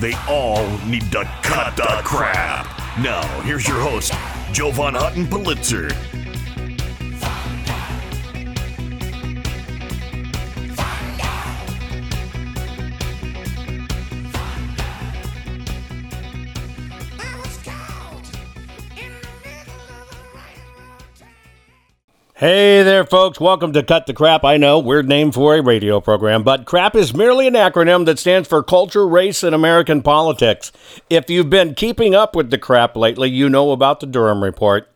They all need to cut the crap. Now, here's your host, Jovan Hutton Pulitzer. Hey there, folks. Welcome to Cut the Crap. I know, weird name for a radio program, but crap is merely an acronym that stands for culture, race, and American politics. If you've been keeping up with the crap lately, you know about the Durham Report.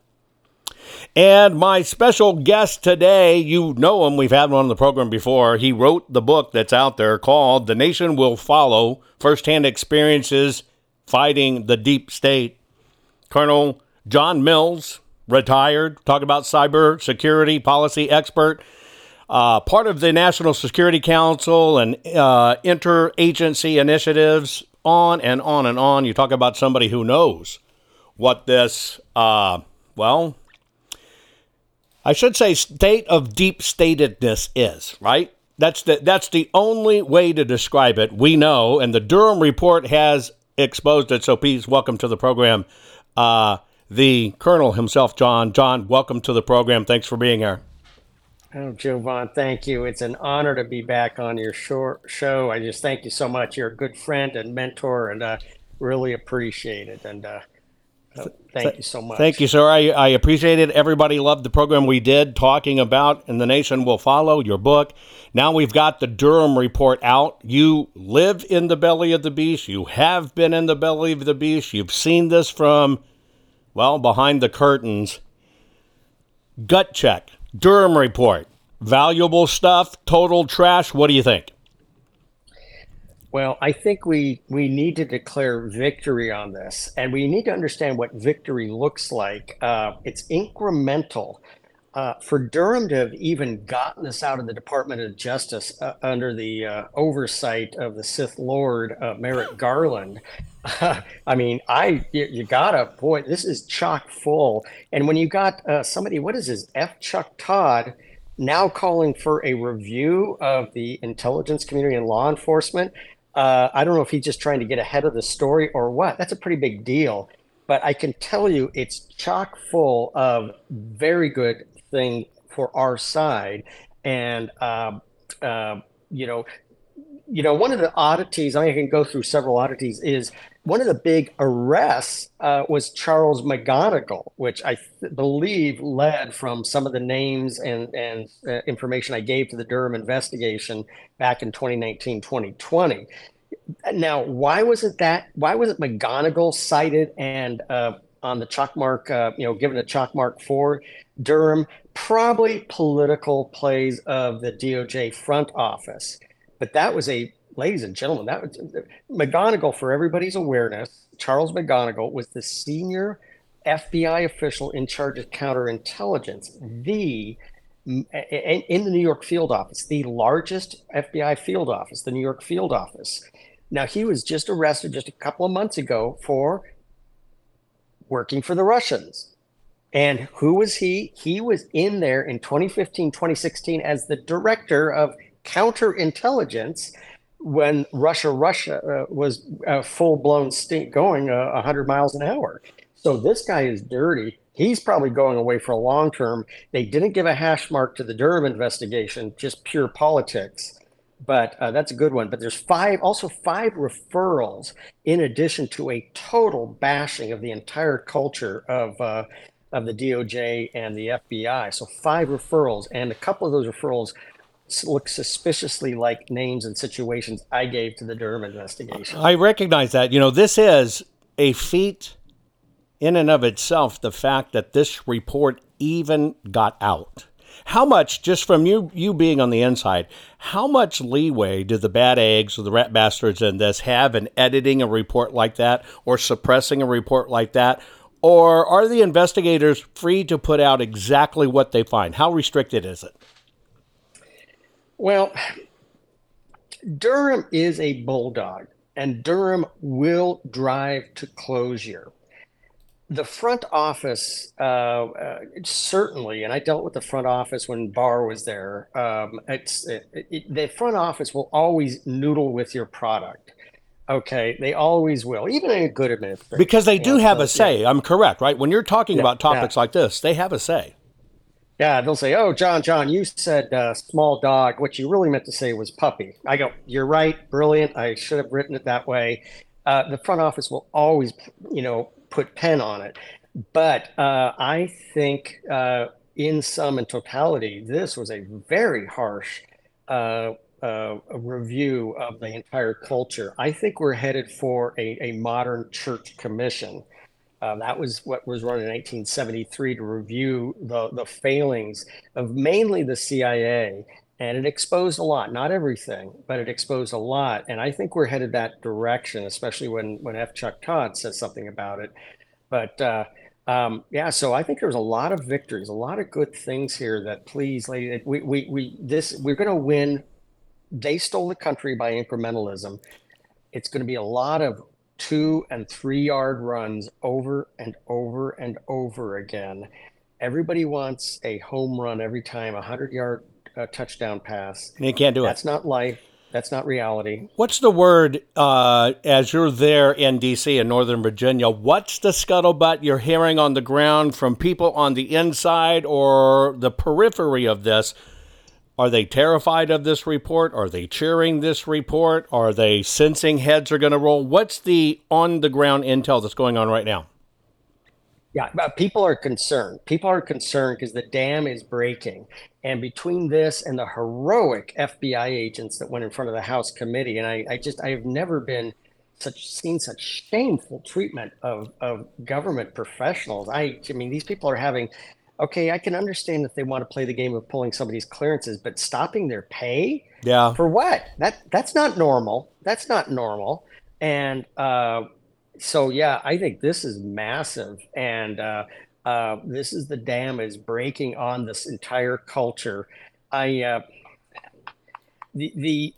And my special guest today, you know him, we've had him on the program before. He wrote the book that's out there called The Nation Will Follow Firsthand Experiences Fighting the Deep State. Colonel John Mills retired, talk about cyber security policy expert, uh, part of the National Security Council and uh, interagency initiatives, on and on and on. You talk about somebody who knows what this, uh, well, I should say, state of deep statedness is, right? That's the, that's the only way to describe it. We know, and the Durham report has exposed it. So please welcome to the program uh, the Colonel himself, John. John, welcome to the program. Thanks for being here. Oh, Jovan, thank you. It's an honor to be back on your show. I just thank you so much. You're a good friend and mentor, and uh, really appreciate it. And uh, thank you so much. Thank you, sir. I, I appreciate it. Everybody loved the program we did talking about, and the nation will follow your book. Now we've got the Durham report out. You live in the belly of the beast. You have been in the belly of the beast. You've seen this from well, behind the curtains. Gut check. Durham report. Valuable stuff, total trash. What do you think? Well, I think we we need to declare victory on this, and we need to understand what victory looks like. Uh, it's incremental. Uh, for Durham to have even gotten this out of the Department of Justice uh, under the uh, oversight of the Sith Lord uh, Merrick Garland I mean, I you, you, gotta boy, this is chock full. And when you got uh, somebody, what is his F. Chuck Todd, now calling for a review of the intelligence community and law enforcement. Uh, I don't know if he's just trying to get ahead of the story or what. That's a pretty big deal. But I can tell you, it's chock full of very good thing for our side. And uh, uh, you know, you know, one of the oddities, I can go through several oddities, is one of the big arrests uh, was Charles McGonigal, which I th- believe led from some of the names and, and uh, information I gave to the Durham investigation back in 2019, 2020. Now, why was it that? Why was it McGonigal cited and uh, on the chalk mark, uh, you know, given a chalk mark for Durham? Probably political plays of the DOJ front office but that was a, ladies and gentlemen, that was McGonigal, for everybody's awareness, Charles McGonigal was the senior FBI official in charge of counterintelligence, the in the New York field office, the largest FBI field office, the New York field office. Now, he was just arrested just a couple of months ago for working for the Russians. And who was he? He was in there in 2015, 2016 as the director of counterintelligence when Russia Russia uh, was uh, full blown stink going uh, 100 miles an hour. So this guy is dirty. He's probably going away for a long term. They didn't give a hash mark to the Durham investigation, just pure politics. But uh, that's a good one. But there's five, also five referrals in addition to a total bashing of the entire culture of uh, of the DOJ and the FBI. So five referrals, and a couple of those referrals look suspiciously like names and situations I gave to the Durham investigation. I recognize that. You know, this is a feat in and of itself, the fact that this report even got out. How much, just from you you being on the inside, how much leeway do the bad eggs or the rat bastards in this have in editing a report like that or suppressing a report like that? Or are the investigators free to put out exactly what they find? How restricted is it? Well, Durham is a bulldog, and Durham will drive to closure the front office uh, uh, certainly, and I dealt with the front office when Barr was there. Um, it's it, it, the front office will always noodle with your product. Okay, they always will, even in a good administration. Because they do have so, a say. Yeah. I'm correct, right? When you're talking yeah, about topics yeah. like this, they have a say. Yeah, they'll say, "Oh, John, John, you said uh, small dog. What you really meant to say was puppy." I go, "You're right, brilliant. I should have written it that way." Uh, the front office will always, you know, put pen on it. But uh, I think, uh, in sum and totality, this was a very harsh uh, uh review of the entire culture. I think we're headed for a, a modern church commission. Uh, that was what was run in 1973 to review the, the failings of mainly the CIA and it exposed a lot not everything but it exposed a lot and i think we're headed that direction especially when when f chuck todd says something about it but uh, um, yeah so i think there's a lot of victories a lot of good things here that please lady we we, we this we're going to win they stole the country by incrementalism it's going to be a lot of two and three yard runs over and over and over again everybody wants a home run every time a 100 yard a touchdown pass. And you can't do That's it. That's not life. That's not reality. What's the word uh, as you're there in D.C. in Northern Virginia? What's the scuttlebutt you're hearing on the ground from people on the inside or the periphery of this? Are they terrified of this report? Are they cheering this report? Are they sensing heads are going to roll? What's the on the ground intel that's going on right now? Yeah, uh, people are concerned. People are concerned because the dam is breaking. And between this and the heroic FBI agents that went in front of the House committee, and I, I just I have never been such seen such shameful treatment of, of government professionals. I I mean these people are having okay, I can understand if they want to play the game of pulling somebody's clearances, but stopping their pay? Yeah. For what? That that's not normal. That's not normal. And uh, so yeah, I think this is massive, and uh, uh, this is the dam is breaking on this entire culture. I uh, the the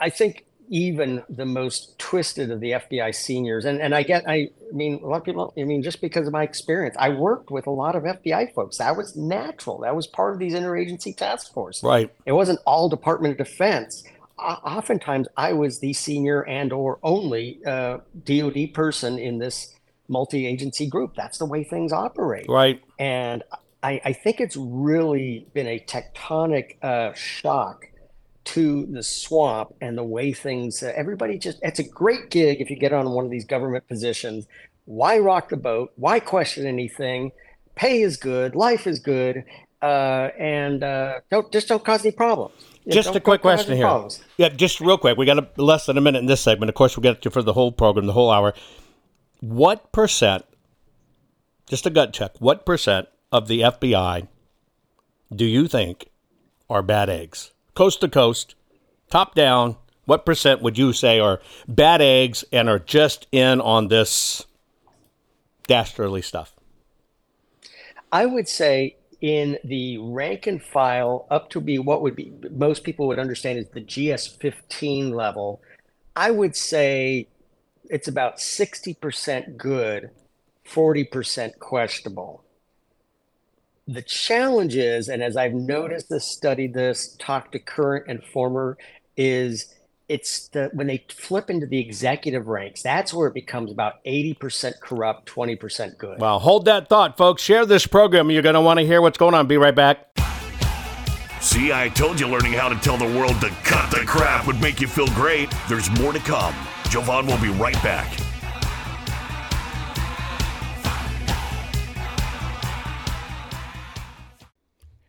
I think even the most twisted of the FBI seniors, and and I get I mean a lot of people. I mean just because of my experience, I worked with a lot of FBI folks. That was natural. That was part of these interagency task force. Right. It wasn't all Department of Defense oftentimes I was the senior and or only uh, DoD person in this multi-agency group. That's the way things operate. Right. And I, I think it's really been a tectonic uh, shock to the swamp and the way things. Uh, everybody just it's a great gig if you get on one of these government positions. Why rock the boat? Why question anything? Pay is good. Life is good. Uh, and uh, don't just don't cause any problems just a quick question here. Problems. Yeah, just real quick. We got a, less than a minute in this segment. Of course, we'll get to for the whole program, the whole hour. What percent, just a gut check, what percent of the FBI do you think are bad eggs? Coast to coast, top down, what percent would you say are bad eggs and are just in on this dastardly stuff? I would say in the rank and file up to be what would be most people would understand is the GS15 level, I would say it's about 60% good, 40% questionable. The challenge is, and as I've noticed this, studied this, talked to current and former, is it's the when they flip into the executive ranks, that's where it becomes about 80% corrupt, 20% good. Well, hold that thought, folks. Share this program. You're going to want to hear what's going on. Be right back. See, I told you learning how to tell the world to cut the crap would make you feel great. There's more to come. Jovan will be right back.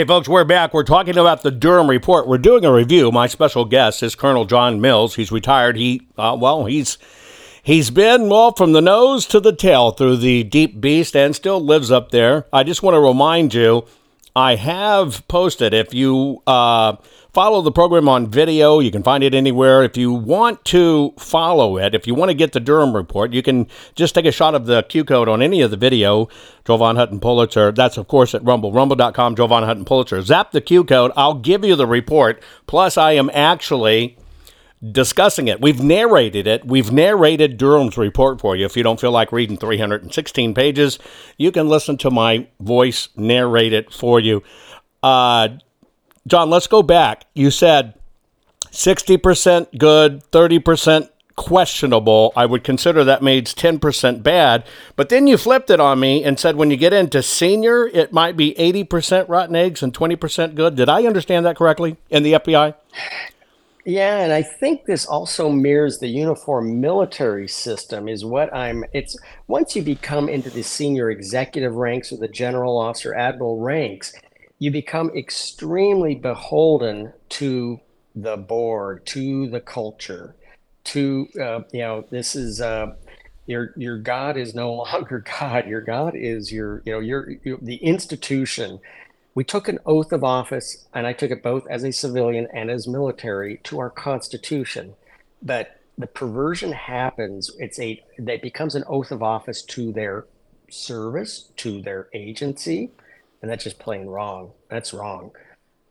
Hey, folks, we're back. We're talking about the Durham report. We're doing a review. My special guest is Colonel John Mills. He's retired. He, uh, well, he's he's been well from the nose to the tail through the deep beast and still lives up there. I just want to remind you, I have posted. If you uh, follow the program on video. You can find it anywhere. If you want to follow it, if you want to get the Durham report, you can just take a shot of the Q code on any of the video. Jovan Hutton Pulitzer. That's, of course, at Rumble, rumble.com, Jovan Hutton Pulitzer. Zap the Q code. I'll give you the report. Plus, I am actually discussing it. We've narrated it. We've narrated Durham's report for you. If you don't feel like reading 316 pages, you can listen to my voice narrate it for you. Uh, John, let's go back. You said 60% good, 30% questionable. I would consider that means 10% bad. But then you flipped it on me and said when you get into senior, it might be 80% rotten eggs and 20% good. Did I understand that correctly in the FBI? Yeah, and I think this also mirrors the uniform military system is what I'm it's once you become into the senior executive ranks or the general officer admiral ranks, you become extremely beholden to the board, to the culture, to uh, you know this is uh, your your God is no longer God. Your God is your you know your, your the institution. We took an oath of office, and I took it both as a civilian and as military to our Constitution. But the perversion happens. It's a that becomes an oath of office to their service, to their agency, and that's just plain wrong. That's wrong.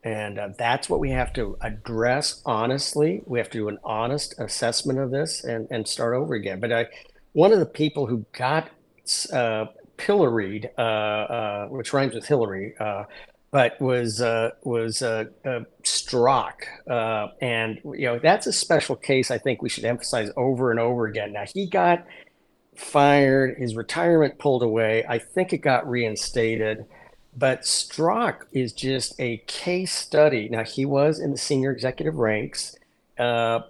And uh, that's what we have to address honestly. We have to do an honest assessment of this and, and start over again. But I, one of the people who got uh, pilloried, uh, uh, which rhymes with Hillary, uh, but was was uh, and you know that's a special case. I think we should emphasize over and over again. Now he got fired, his retirement pulled away. I think it got reinstated, but Strzok is just a case study. Now he was in the senior executive ranks. Uh,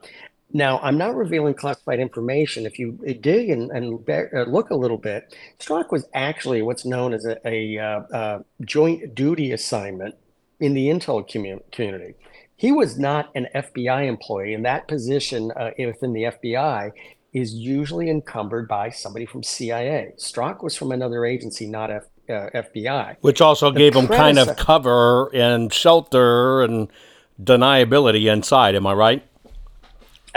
now, I'm not revealing classified information. If you dig and, and uh, look a little bit, Strzok was actually what's known as a, a uh, uh, joint duty assignment in the intel community. He was not an FBI employee, and that position uh, within the FBI is usually encumbered by somebody from CIA. Strzok was from another agency, not F, uh, FBI. Which also the gave him kind of cover and shelter and deniability inside. Am I right?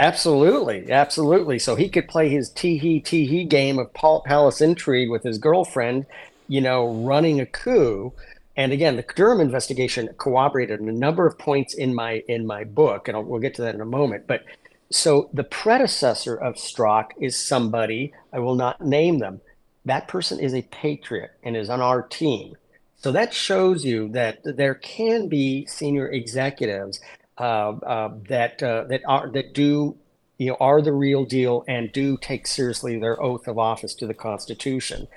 Absolutely, absolutely. So he could play his tee hee tee hee game of palace intrigue with his girlfriend, you know, running a coup. And again, the Durham investigation corroborated a number of points in my in my book, and I'll, we'll get to that in a moment. But so the predecessor of Strzok is somebody I will not name them. That person is a patriot and is on our team. So that shows you that there can be senior executives uh, uh, that that are that do you know are the real deal and do take seriously their oath of office to the Constitution.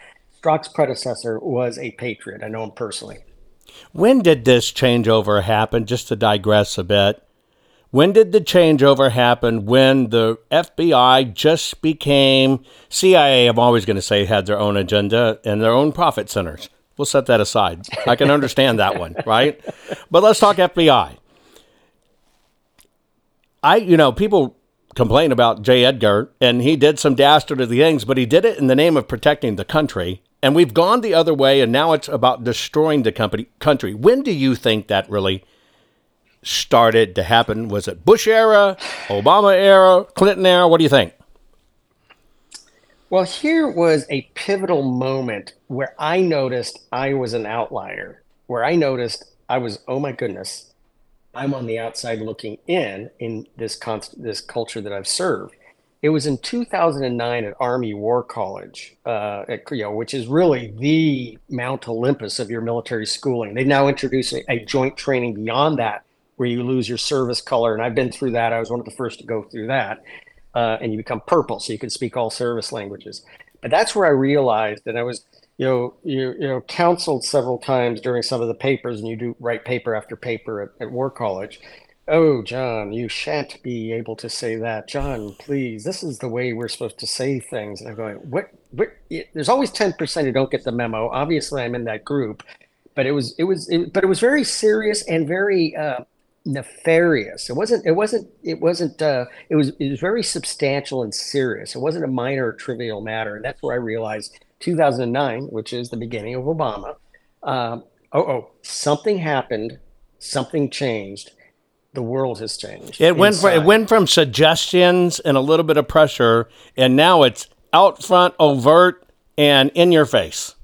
Strzok's predecessor was a patriot. I know him personally. When did this changeover happen? Just to digress a bit. When did the changeover happen? When the FBI just became CIA? I'm always going to say had their own agenda and their own profit centers. We'll set that aside. I can understand that one, right? But let's talk FBI. I, you know, people complain about J. Edgar, and he did some dastardly things, but he did it in the name of protecting the country. And we've gone the other way, and now it's about destroying the company, country. When do you think that really started to happen? Was it Bush era, Obama era, Clinton era? What do you think? Well, here was a pivotal moment where I noticed I was an outlier, where I noticed I was, oh my goodness, I'm on the outside looking in in this const- this culture that I've served. It was in 2009 at Army War College, uh, at, which is really the Mount Olympus of your military schooling. They now introduce a, a joint training beyond that, where you lose your service color. And I've been through that. I was one of the first to go through that. Uh, and you become purple, so you can speak all service languages. But that's where I realized that I was you know, you, you know, counseled several times during some of the papers, and you do write paper after paper at, at War College. Oh, John, you shan't be able to say that. John, please, this is the way we're supposed to say things. And I'm going, what? what there's always 10% who don't get the memo. Obviously, I'm in that group, but it was, it was, it, but it was very serious and very uh, nefarious. It wasn't, it wasn't, it wasn't, uh, it was, it was very substantial and serious. It wasn't a minor trivial matter. And that's where I realized 2009, which is the beginning of Obama. Um, oh, oh, something happened, something changed. The world has changed. It went from, it went from suggestions and a little bit of pressure, and now it's out front, overt, and in your face.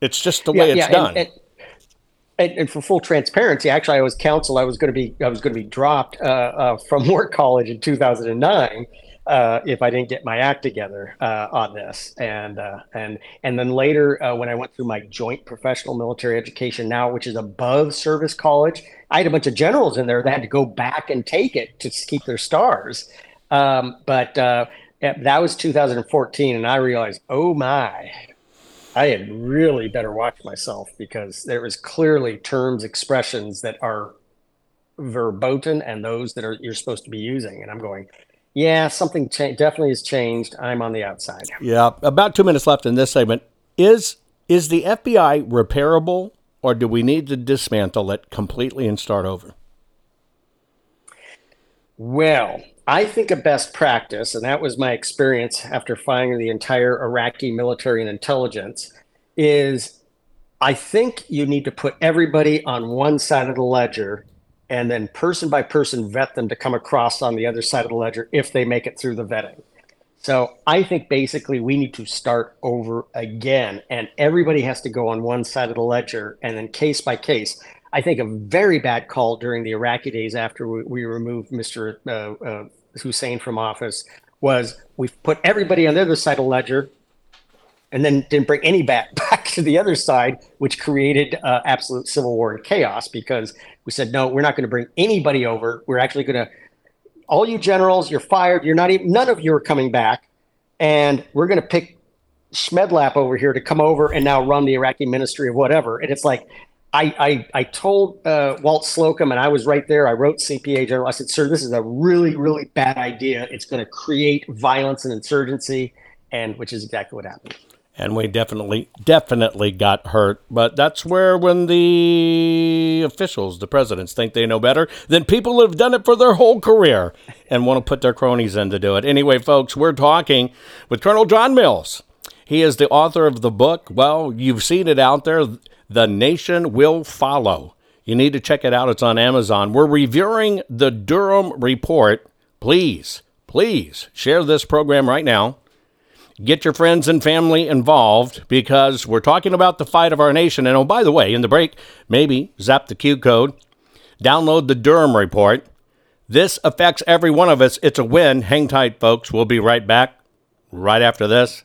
It's just the way yeah, it's yeah, done. And, and, and, for full transparency, actually, I was counsel. I was going to be I was going to be dropped uh, uh, from War College in 2009 uh, if I didn't get my act together uh, on this. And uh, and and then later, uh, when I went through my joint professional military education now, which is above service college, I had a bunch of generals in there that had to go back and take it to keep their stars. Um, but uh, that was 2014, and I realized, oh my. I had really better watch myself because there is clearly terms, expressions that are verboten and those that are you're supposed to be using. And I'm going, yeah, something cha- definitely has changed. I'm on the outside. Yeah, about two minutes left in this segment. Is is the FBI repairable, or do we need to dismantle it completely and start over? Well, I think a best practice, and that was my experience after finding the entire Iraqi military and intelligence, is I think you need to put everybody on one side of the ledger and then person by person vet them to come across on the other side of the ledger if they make it through the vetting. So I think basically we need to start over again, and everybody has to go on one side of the ledger, and then case by case. I think a very bad call during the Iraqi days after we, we removed Mr. Uh, uh, Hussein from office was we put everybody on the other side of ledger, and then didn't bring any back back to the other side, which created uh, absolute civil war and chaos because we said no, we're not going to bring anybody over. We're actually going to all you generals, you're fired. You're not even none of you are coming back, and we're going to pick Schmedlap over here to come over and now run the Iraqi Ministry of whatever. And it's like I I, I told uh, Walt Slocombe, and I was right there. I wrote CPA General. I said, "Sir, this is a really really bad idea. It's going to create violence and insurgency." And which is exactly what happened and we definitely definitely got hurt but that's where when the officials the presidents think they know better then people have done it for their whole career and want to put their cronies in to do it anyway folks we're talking with colonel john mills he is the author of the book well you've seen it out there the nation will follow you need to check it out it's on amazon we're reviewing the durham report please please share this program right now Get your friends and family involved because we're talking about the fight of our nation. And oh, by the way, in the break, maybe zap the Q code, download the Durham report. This affects every one of us. It's a win. Hang tight, folks. We'll be right back right after this.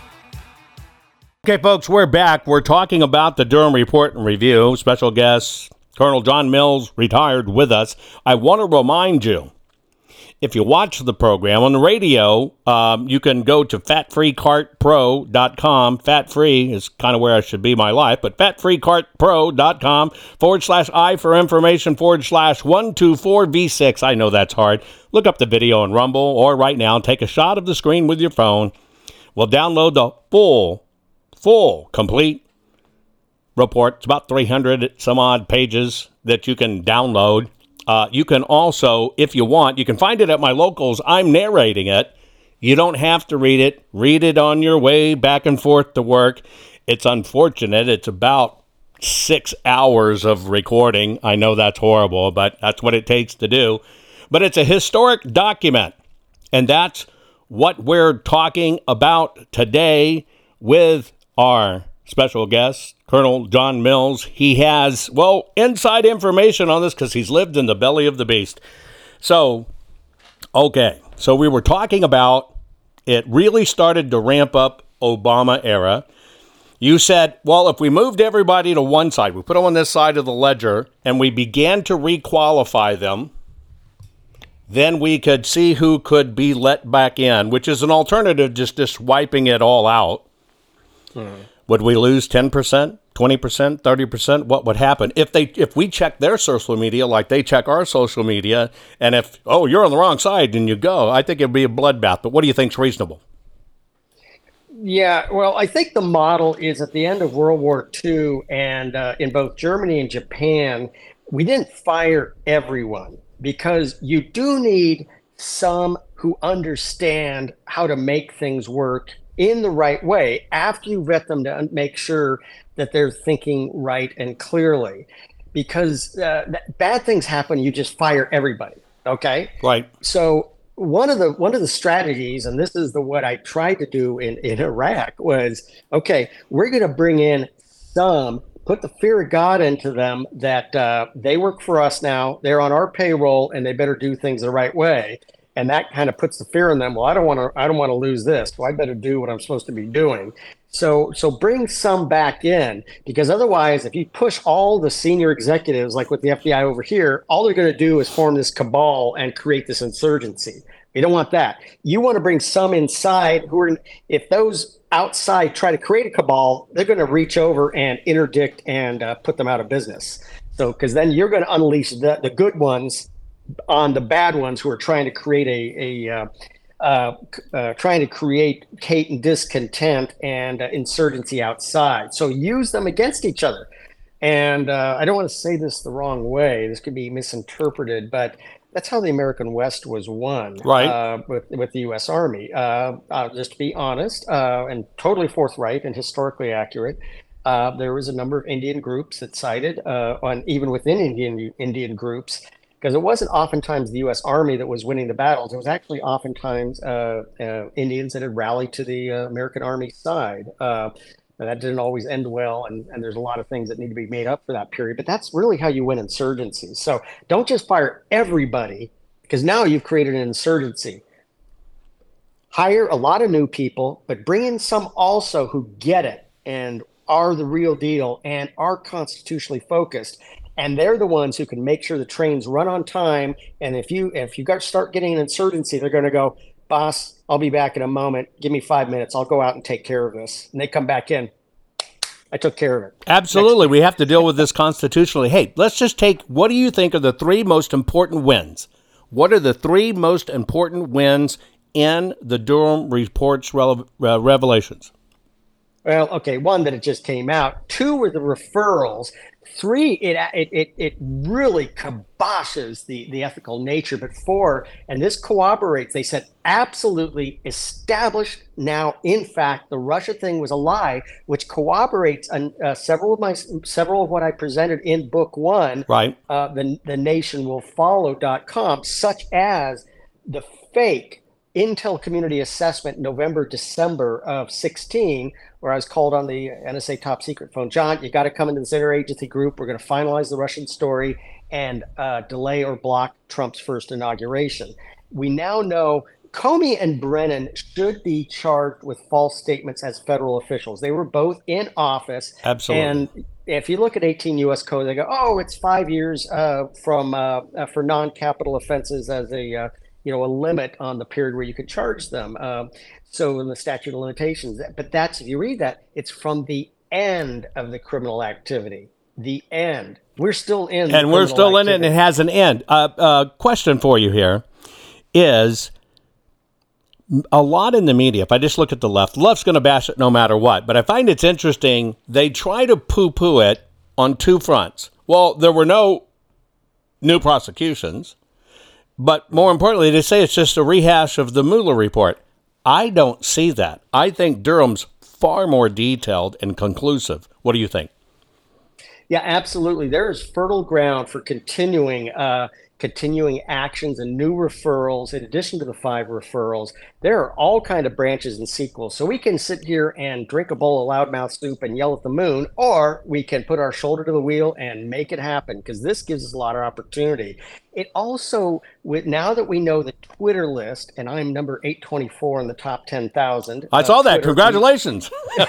Okay, folks, we're back. We're talking about the Durham Report and Review. Special guest Colonel John Mills, retired, with us. I want to remind you if you watch the program on the radio, um, you can go to fatfreecartpro.com. Fat free is kind of where I should be my life, but fatfreecartpro.com forward slash I for information forward slash 124V6. I know that's hard. Look up the video on Rumble or right now, take a shot of the screen with your phone. We'll download the full full, complete report. It's about 300 some odd pages that you can download. Uh, you can also, if you want, you can find it at my locals. I'm narrating it. You don't have to read it. Read it on your way back and forth to work. It's unfortunate. It's about six hours of recording. I know that's horrible, but that's what it takes to do. But it's a historic document. And that's what we're talking about today with our special guest, Colonel John Mills. He has, well, inside information on this because he's lived in the belly of the beast. So, okay. So we were talking about it really started to ramp up Obama era. You said, well, if we moved everybody to one side, we put them on this side of the ledger, and we began to requalify them, then we could see who could be let back in, which is an alternative just just wiping it all out. Mm. Would we lose 10%, 20%, 30%? What would happen if they if we check their social media like they check our social media and if oh, you're on the wrong side and you go, I think it'd be a bloodbath. But what do you think's reasonable? Yeah, well, I think the model is at the end of World War II and uh, in both Germany and Japan, we didn't fire everyone because you do need some who understand how to make things work in the right way after you vet them to make sure that they're thinking right and clearly. Because uh, bad things happen you just fire everybody okay? Right. So one of the one of the strategies and this is the what i tried to do in in iraq was okay we're going to bring in some put the fear of god into them that uh, they work for us now they're on our payroll and they better do things the right way and that kind of puts the fear in them well i don't want to i don't want to lose this. So i better do what i'm supposed to be doing. So so bring some back in because otherwise if you push all the senior executives like with the fbi over here all they're going to do is form this cabal and create this insurgency. You don't want that. You want to bring some inside who are if those outside try to create a cabal they're going to reach over and interdict and uh, put them out of business. So because then you're going to unleash the, the good ones on the bad ones who are trying to create a, a uh, uh, uh, trying to create hate and discontent and uh, insurgency outside. So use them against each other. And uh, I don't want to say this the wrong way. This could be misinterpreted, but that's how the American West was won, right? Uh, with with the U.S. Army. Uh, just to be honest and totally forthright and historically accurate, there was a number of Indian groups that sided on even within Indian Indian groups because it wasn't oftentimes the U.S. Army that was winning the battles. It was actually oftentimes uh, uh, Indians that had rallied to the uh, American Army side. Uh, that didn't always end well, and, and there's a lot of things that need to be made up for that period. But that's really how you win insurgencies. So don't just fire everybody, because now you've created an insurgency. Hire a lot of new people, but bring in some also who get it and are the real deal and are constitutionally focused and they're the ones who can make sure the trains run on time. And if you if you got start getting an insurgency, they're going to go, boss, I'll be back in a moment. Give me five minutes. I'll go out and take care of this. And they come back in. I took care of it. Absolutely. We have to deal with this constitutionally. Hey, let's just take what do you think are the three most important wins? What are the three most important wins in the Durham report's uh, revelations? Well, okay, one that it just came out. Two were the referrals Three, it it it, it really kiboshes the, the ethical nature. But four, and this corroborates, they said absolutely established now. In fact, the Russia thing was a lie, which corroborates uh, several of my several of what I presented in book one. Right. Uh, the the nation will follow.com, such as the fake Intel Community Assessment November December of 16 where I was called on the NSA top secret phone. John, you got to come into this interagency group. We're going to finalize the Russian story and uh, delay or block Trump's first inauguration. We now know Comey and Brennan should be charged with false statements as federal officials. They were both in office. Absolutely. And if you look at 18 U.S. code, they go, "Oh, it's five years uh, from uh, uh for non-capital offenses as a uh, you know a limit on the period where you could charge them." Um, so in the statute of limitations. But that's if you read that, it's from the end of the criminal activity. The end. We're still in, and we're still activity. in it, and it has an end. Uh, uh, question for you here is a lot in the media. If I just look at the left, left's going to bash it no matter what. But I find it's interesting. They try to poo-poo it on two fronts. Well, there were no new prosecutions, but more importantly, they say it's just a rehash of the Mueller report. I don't see that. I think Durham's far more detailed and conclusive. What do you think? Yeah, absolutely. There is fertile ground for continuing uh, continuing actions and new referrals in addition to the five referrals there are all kind of branches and sequels so we can sit here and drink a bowl of loudmouth soup and yell at the moon or we can put our shoulder to the wheel and make it happen because this gives us a lot of opportunity it also with now that we know the twitter list and i'm number 824 in the top 10000 i uh, saw that Twitter, congratulations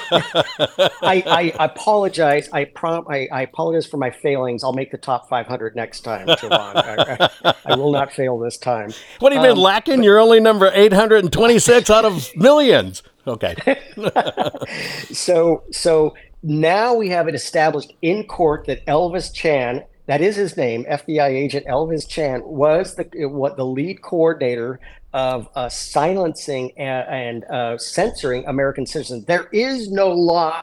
I, I, apologize I, prom, I, I apologize for my failings i'll make the top 500 next time I, I will not fail this time. What do you um, mean lacking? You're only number 826 out of millions. Okay. so so now we have it established in court that Elvis Chan, that is his name, FBI agent Elvis Chan, was the what the lead coordinator of uh, silencing and, and uh, censoring American citizens. There is no law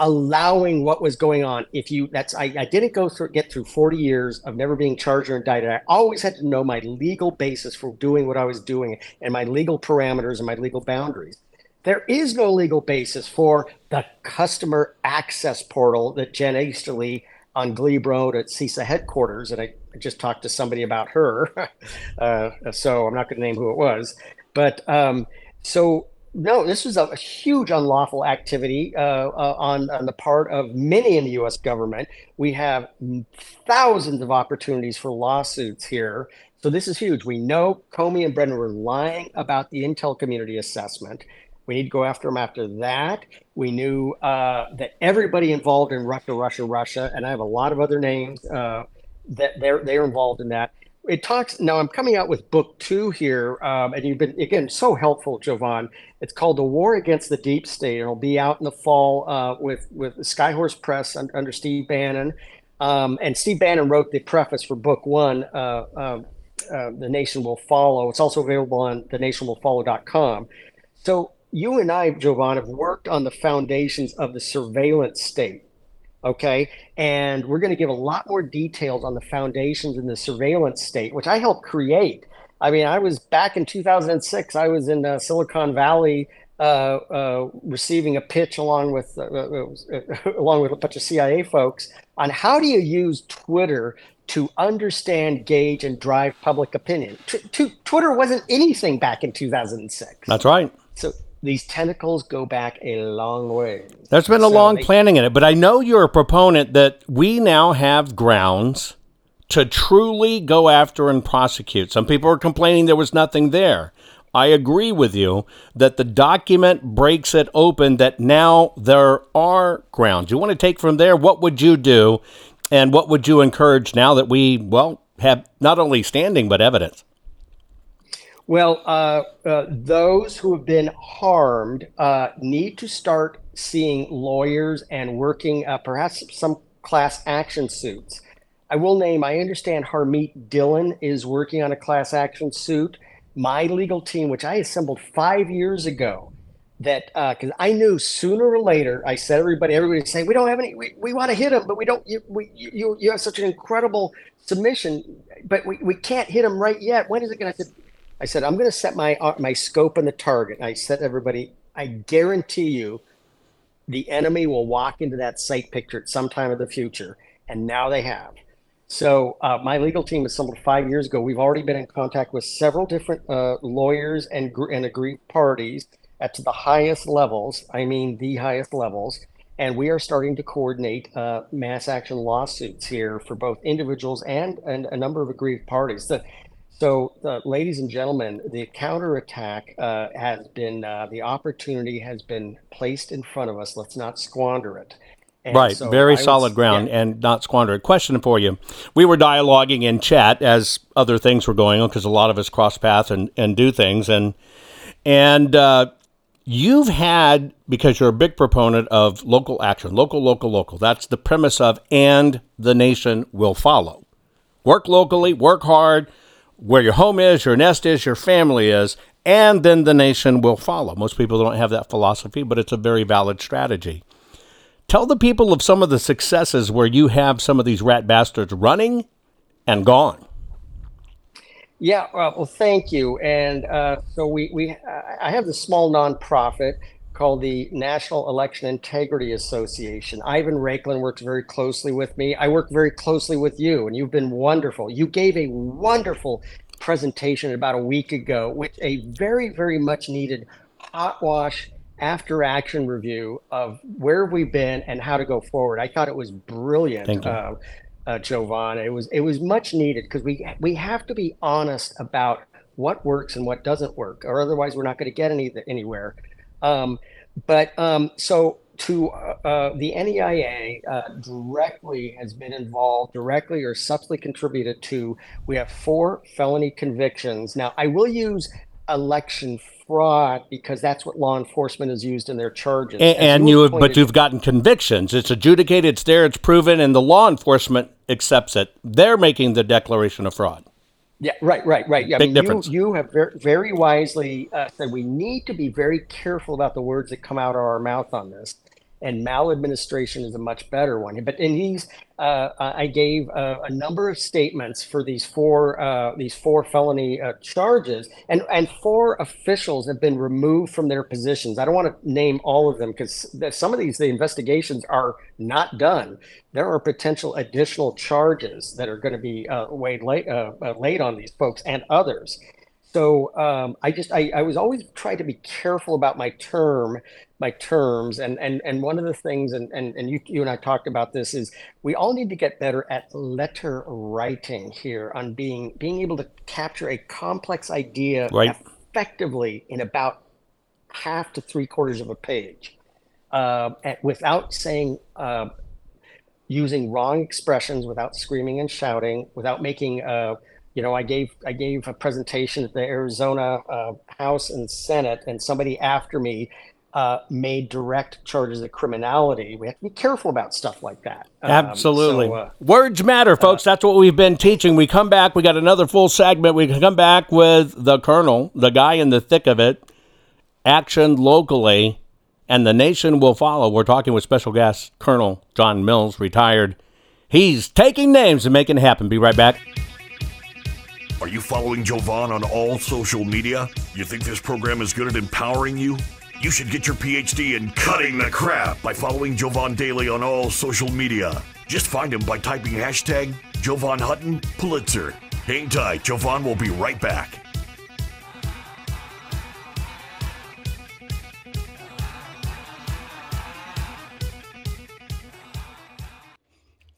allowing what was going on. If you, that's, I, I didn't go through, get through 40 years of never being charged or indicted. I always had to know my legal basis for doing what I was doing and my legal parameters and my legal boundaries. There is no legal basis for the customer access portal that Jen Easterly on Glebe Road at CISA headquarters, and I, just talked to somebody about her, uh, so I'm not going to name who it was, but um, so no, this was a, huge unlawful activity uh, uh, on on the part of many in the U.S. government. We have thousands of opportunities for lawsuits here, so this is huge. We know Comey and Brennan were lying about the Intel Community Assessment. We need to go after them after that. We knew uh, that everybody involved in Russia, Russia, Russia, and I have a lot of other names uh, that they're they're involved in that. It talks now i'm coming out with book two here um, and you've been again so helpful jovan. It's called the war against the deep state. It'll be out in the fall uh, with with skyhorse press under, under steve bannon. Um, and steve bannon wrote the preface for book one uh, uh, uh the nation will follow. It's also available on the nation will follow.com so you and i jovan have worked on the foundations of the surveillance state Okay. And we're going to give a lot more details on the foundations in the surveillance state, which I helped create. I mean, I was back in 2006, I was in uh, Silicon Valley uh, uh, receiving a pitch along with uh, uh, along with a bunch of CIA folks on how do you use Twitter to understand, gauge, and drive public opinion. T- t- Twitter wasn't anything back in 2006. That's right. So these tentacles go back a long way. There's been a So long they- planning in it, but I know you're a proponent that we now have grounds to truly go after and prosecute. Some people are complaining there was nothing there. I agree with you that the document breaks it open that now there are grounds. You want to take from there, what would you do and what would you encourage now that we, well, have not only standing but evidence? Well, uh, uh, those who have been harmed uh, need to start seeing lawyers and working uh, perhaps some class action suits. I will name, I understand Harmeet Dillon is working on a class action suit. My legal team, which I assembled five years ago, that because I knew sooner or later, I said everybody, everybody saying we don't have any, we, we want to hit him, but we don't. You, we, you, you have such an incredible submission, but we, we can't hit him right yet. When is it going to? I said I'm going to set my uh, my scope and the target. I said everybody, I guarantee you, the enemy will walk into that site picture at some time of the future, and now they have. So uh, my legal team assembled five years ago. We've already been in contact with several different uh, lawyers and and aggrieved parties at the highest levels. I mean, the highest levels. And we are starting to coordinate uh, mass action lawsuits here for both individuals and, and a number of aggrieved parties. The, so, uh, ladies and gentlemen, the counterattack uh, has been, uh, the opportunity has been placed in front of us. Let's not squander it. And Right, so very I solid ground yeah. and not squander it. Question for you. We were dialoguing in chat as other things were going on because a lot of us cross paths and, and do things. And, and uh, you've had, because you're a big proponent of local action, local, local, local. That's the premise of, and the nation will follow. Work locally, work hard, where your home is, your nest is, your family is, and then the nation will follow. Most people don't have that philosophy, but it's a very valid strategy. Tell the people of some of the successes where you have some of these rat bastards running and gone. Yeah, uh, well, thank you. And uh, so we, we I have this small nonprofit called the National Election Integrity Association. Ivan Raiklin works very closely with me. I work very closely with you, and you've been wonderful. You gave a wonderful presentation about a week ago, which a very, very much needed hot wash after action review of where we've been and how to go forward. I thought it was brilliant. Thank you. Uh, uh, Jovan. It was it was much needed because we we have to be honest about what works and what doesn't work, or otherwise we're not going to get any anywhere. Um, but um, so to uh, uh, the NEIA uh, directly has been involved, directly or subtly contributed to. We have four felony convictions. Now I will use election fraud because that's what law enforcement has used in their charges. And, and you, have, but you've gotten convictions. It's adjudicated, it's there, it's proven, and the law enforcement accepts it. They're making the declaration of fraud. Yeah, right, right, right. Yeah, I Big mean, difference. You, you have very, very wisely uh, said we need to be very careful about the words that come out of our mouth on this. And maladministration is a much better one. But in these, uh, I gave uh, a number of statements for these four uh, these four felony uh, charges, and and four officials have been removed from their positions. I don't want to name all of them because some of these the investigations are not done. There are potential additional charges that are going to be uh, weighed late, uh, laid on these folks and others. So um, I just I, I was always trying to be careful about my term, my terms, and and and one of the things, and and and you you and I talked about this is we all need to get better at letter writing here on being being able to capture a complex idea Right. effectively in about half to three quarters of a page, uh, and without saying. Uh, using wrong expressions without screaming and shouting, without making uh, you know, I gave I gave a presentation at the Arizona uh, House and Senate, and somebody after me uh, made direct charges of criminality. We have to be careful about stuff like that. Um, Absolutely. so, uh, Words matter, folks. That's what we've been teaching. We come back. We got another full segment. We can come back with the colonel, the guy in the thick of it, action locally, and the nation will follow. We're talking with special guest Colonel John Mills, retired. He's taking names and making it happen. Be right back. Are you following Jovan on all social media? You think this program is good at empowering you? You should get your PhD in cutting the crap by following Jovan Daly on all social media. Just find him by typing hashtag Jovan Hutton, Pulitzer. Hang tight, Jovan will be right back.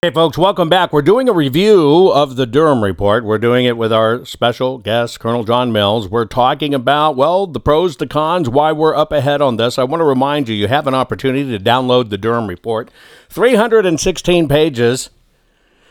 Hey, folks, welcome back. We're doing a review of the Durham Report. We're doing it with our special guest, Colonel John Mills. We're talking about, well, the pros, the cons, why we're up ahead on this. I want to remind you, you have an opportunity to download the Durham Report. 316 pages.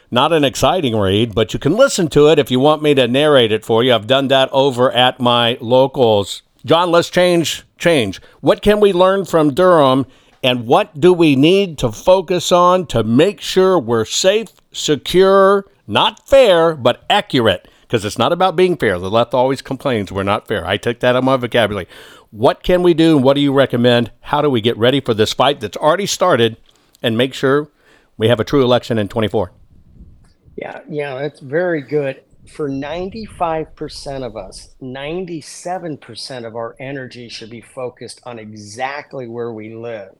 Not an exciting read, but you can listen to it if you want me to narrate it for you. I've done that over at my locals. John, let's change, change. What can we learn from Durham and what do we need to focus on to make sure we're safe, secure, not fair, but accurate? Because it's not about being fair. The left always complains we're not fair. I took that out of my vocabulary. What can we do and what do you recommend? How do we get ready for this fight that's already started and make sure we have a true election in 24? Yeah, yeah, that's very good. For 95% of us, 97% of our energy should be focused on exactly where we live.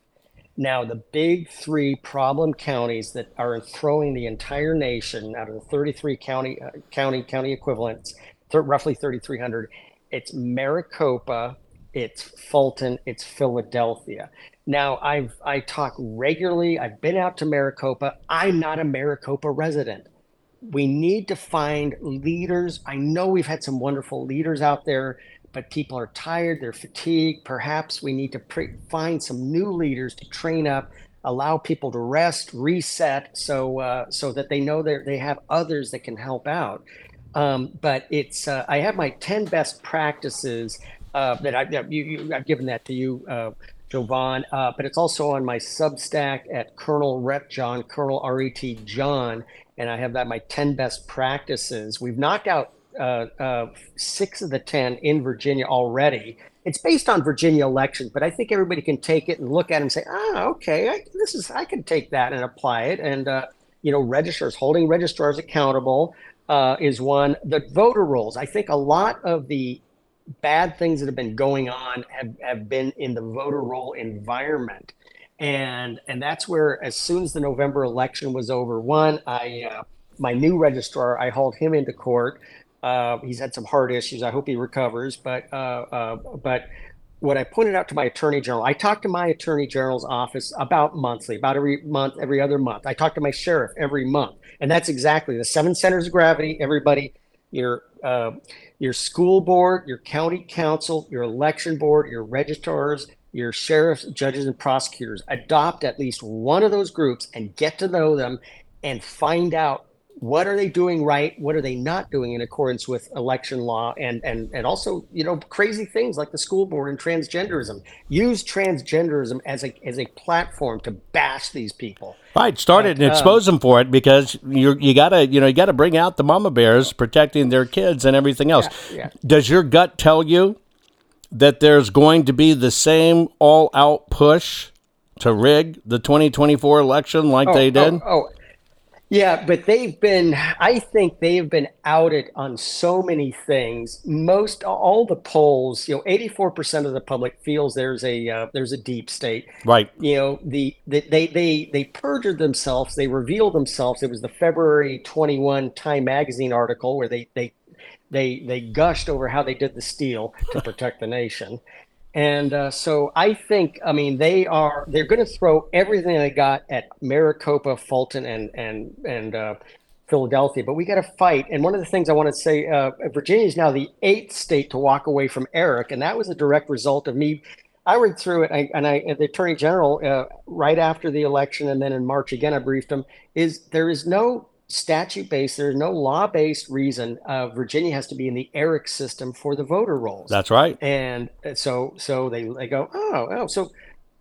Now, the big three problem counties that are throwing the entire nation out of the 33 county uh, county county equivalents, th- roughly 3,300, it's Maricopa, it's Fulton, it's Philadelphia. Now I've I talk regularly. I've been out to Maricopa. I'm not a Maricopa resident. We need to find leaders. I know we've had some wonderful leaders out there, but people are tired, they're fatigued. Perhaps we need to pre- find some new leaders to train up, allow people to rest, reset, so uh, so that they know that they have others that can help out. Um, but it's uh, I have my ten best practices uh, that I've you, you, I've given that to you, uh, Jovan. Uh, but it's also on my Substack at Colonel Ret John, Colonel R E T John, and I have that my ten best practices. We've knocked out uh, uh, six of the ten in Virginia already. It's based on Virginia elections, but I think everybody can take it and look at it and say, "Ah, okay, I, this is I can take that and apply it." And uh, you know, registrars holding registrars accountable uh, is one. The voter rolls. I think a lot of the bad things that have been going on have, have been in the voter roll environment. And and that's where as soon as the November election was over, one, I uh, my new registrar, I hauled him into court. Uh, he's had some heart issues. I hope he recovers. But uh, uh but what I pointed out to my attorney general, I talk to my attorney general's office about monthly, about every month, every other month. I talk to my sheriff every month, and that's exactly the seven centers of gravity. Everybody, your uh, your school board, your county council, your election board, your registrars, your sheriffs, judges, and prosecutors adopt at least one of those groups and get to know them and find out what are they doing right? What are they not doing in accordance with election law? And and and also you know crazy things like the school board and transgenderism. Use transgenderism as a as a platform to bash these people. Right start it and um, expose them for it because you you gotta you know you gotta bring out the mama bears protecting their kids and everything else. Yeah, yeah. does your gut tell you that there's going to be the same all out push to rig the 2024 election like oh, they did? oh, oh yeah, but they've been, I think they've been outed on so many things. Most, all the polls, you know, 84% of the public feels there's a, uh, there's a deep state. Right. You know, the, the, they, they, they perjured themselves. They revealed themselves. It was the February 21 Time Magazine article where they, they, they, they gushed over how they did the steal to protect the nation. And uh, so I think, I mean, they are they're going to throw everything they got at Maricopa, Fulton, and and and uh, Philadelphia. But we got to fight. And one of the things I want to say, uh, Virginia is now the eighth state to walk away from ERIC, and that was a direct result of me. I read through it, and I, the Attorney General, uh, right after the election, and then in March again, I briefed him. Is there is no statute based, there's no law based reason uh, Virginia has to be in the ERIC system for the voter rolls. That's right. And so so they, they go, oh, oh. So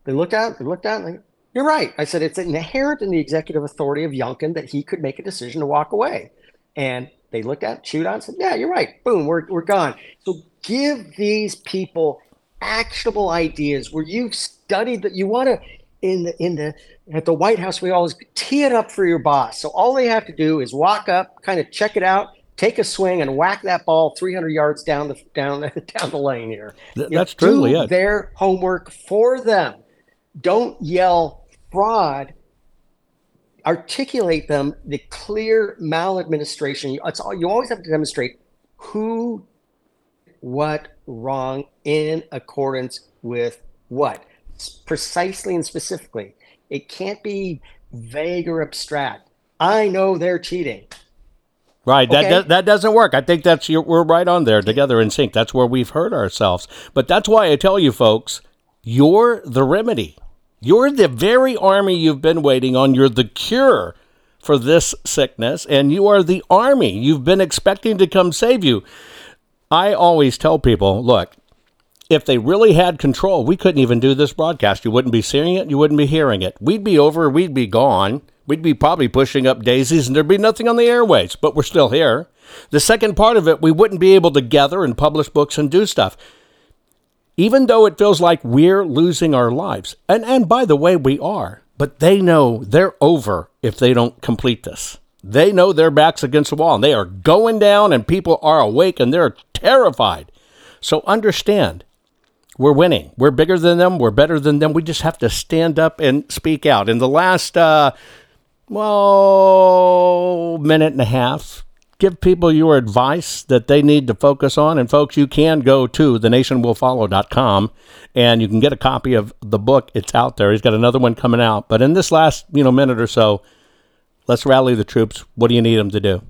they looked out, they looked out, and they, you're right. I said it's inherent in the executive authority of Youngkin that he could make a decision to walk away. And they looked at, chewed on, said, yeah, you're right. Boom, we're, we're gone. So give these people actionable ideas where you've studied that you want to in the in the at the White House, we always tee it up for your boss. So all they have to do is walk up, kind of check it out, take a swing, and whack that ball 300 yards down the down down the lane here. Th- that's truly it. Their homework for them. Don't yell fraud. Articulate them the clear maladministration. It's all, you always have to demonstrate who, what, wrong in accordance with what precisely and specifically. It can't be vague or abstract. I know they're cheating. Right. Okay. That, that doesn't work. I think that's we're right on there together in sync. That's where we've hurt ourselves. But that's why I tell you folks, you're the remedy. You're the very army you've been waiting on. You're the cure for this sickness, and you are the army you've been expecting to come save you. I always tell people, look, if they really had control, we couldn't even do this broadcast. You wouldn't be seeing it, you wouldn't be hearing it. We'd be over, we'd be gone. We'd be probably pushing up daisies and there'd be nothing on the airways, but we're still here. The second part of it, we wouldn't be able to gather and publish books and do stuff. Even though it feels like we're losing our lives. And and by the way, we are. But they know they're over if they don't complete this. They know their backs against the wall and they are going down and people are awake and they're terrified. So understand we're winning. We're bigger than them. We're better than them. We just have to stand up and speak out. In the last, uh, well, minute and a half, give people your advice that they need to focus on. And folks, you can go to thenationwillfollow.com and you can get a copy of the book. It's out there. He's got another one coming out. But in this last, you know, minute or so, let's rally the troops. What do you need them to do?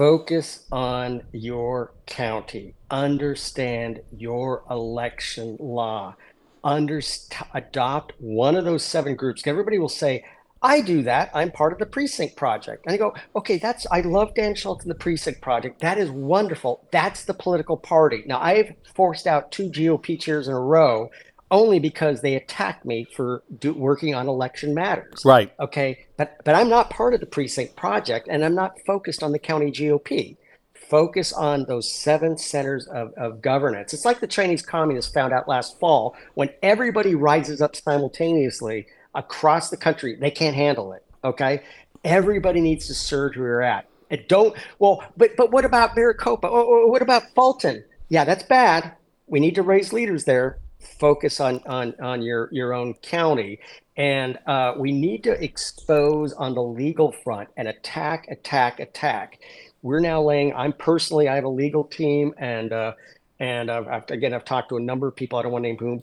Focus on your county. Understand your election law. Underst- adopt one of those seven groups. Everybody will say, I do that. I'm part of the precinct project. And I go, okay, that's I love Dan Schultz and the precinct project. That is wonderful. That's the political party. Now I've forced out two GOP chairs in a row only because they attacked me for do, working on election matters. Right. Okay. But but I'm not part of the precinct project and I'm not focused on the county GOP. Focus on those seven centers of, of governance. It's like the Chinese communists found out last fall when everybody rises up simultaneously across the country. They can't handle it. Okay. Everybody needs to surge where you're at. And don't, well, but, but what about Maricopa? Or, or what about Fulton? Yeah, that's bad. We need to raise leaders there. Focus on, on, on your, your own county. And uh, we need to expose on the legal front and attack, attack, attack. We're now laying, I'm personally, I have a legal team and, uh, and I've, again, I've talked to a number of people. I don't want to name whom,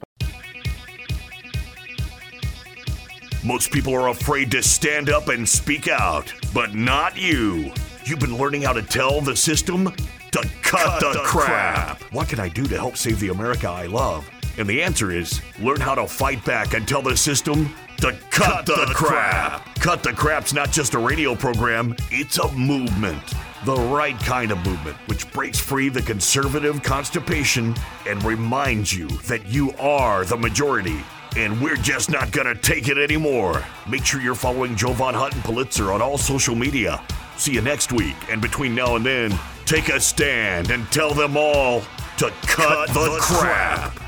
Most people are afraid to stand up and speak out, but not you. You've been learning how to tell the system to cut, cut the, the crap. crap. What can I do to help save the America I love? And the answer is learn how to fight back and tell the system to cut, cut the, the crap. crap. Cut the Crap's not just a radio program, it's a movement. The right kind of movement, which breaks free the conservative constipation and reminds you that you are the majority and we're just not gonna take it anymore. Make sure you're following Jovan Hutton Pulitzer on all social media. See you next week, and between now and then, take a stand and tell them all to cut, cut the, the crap. crap.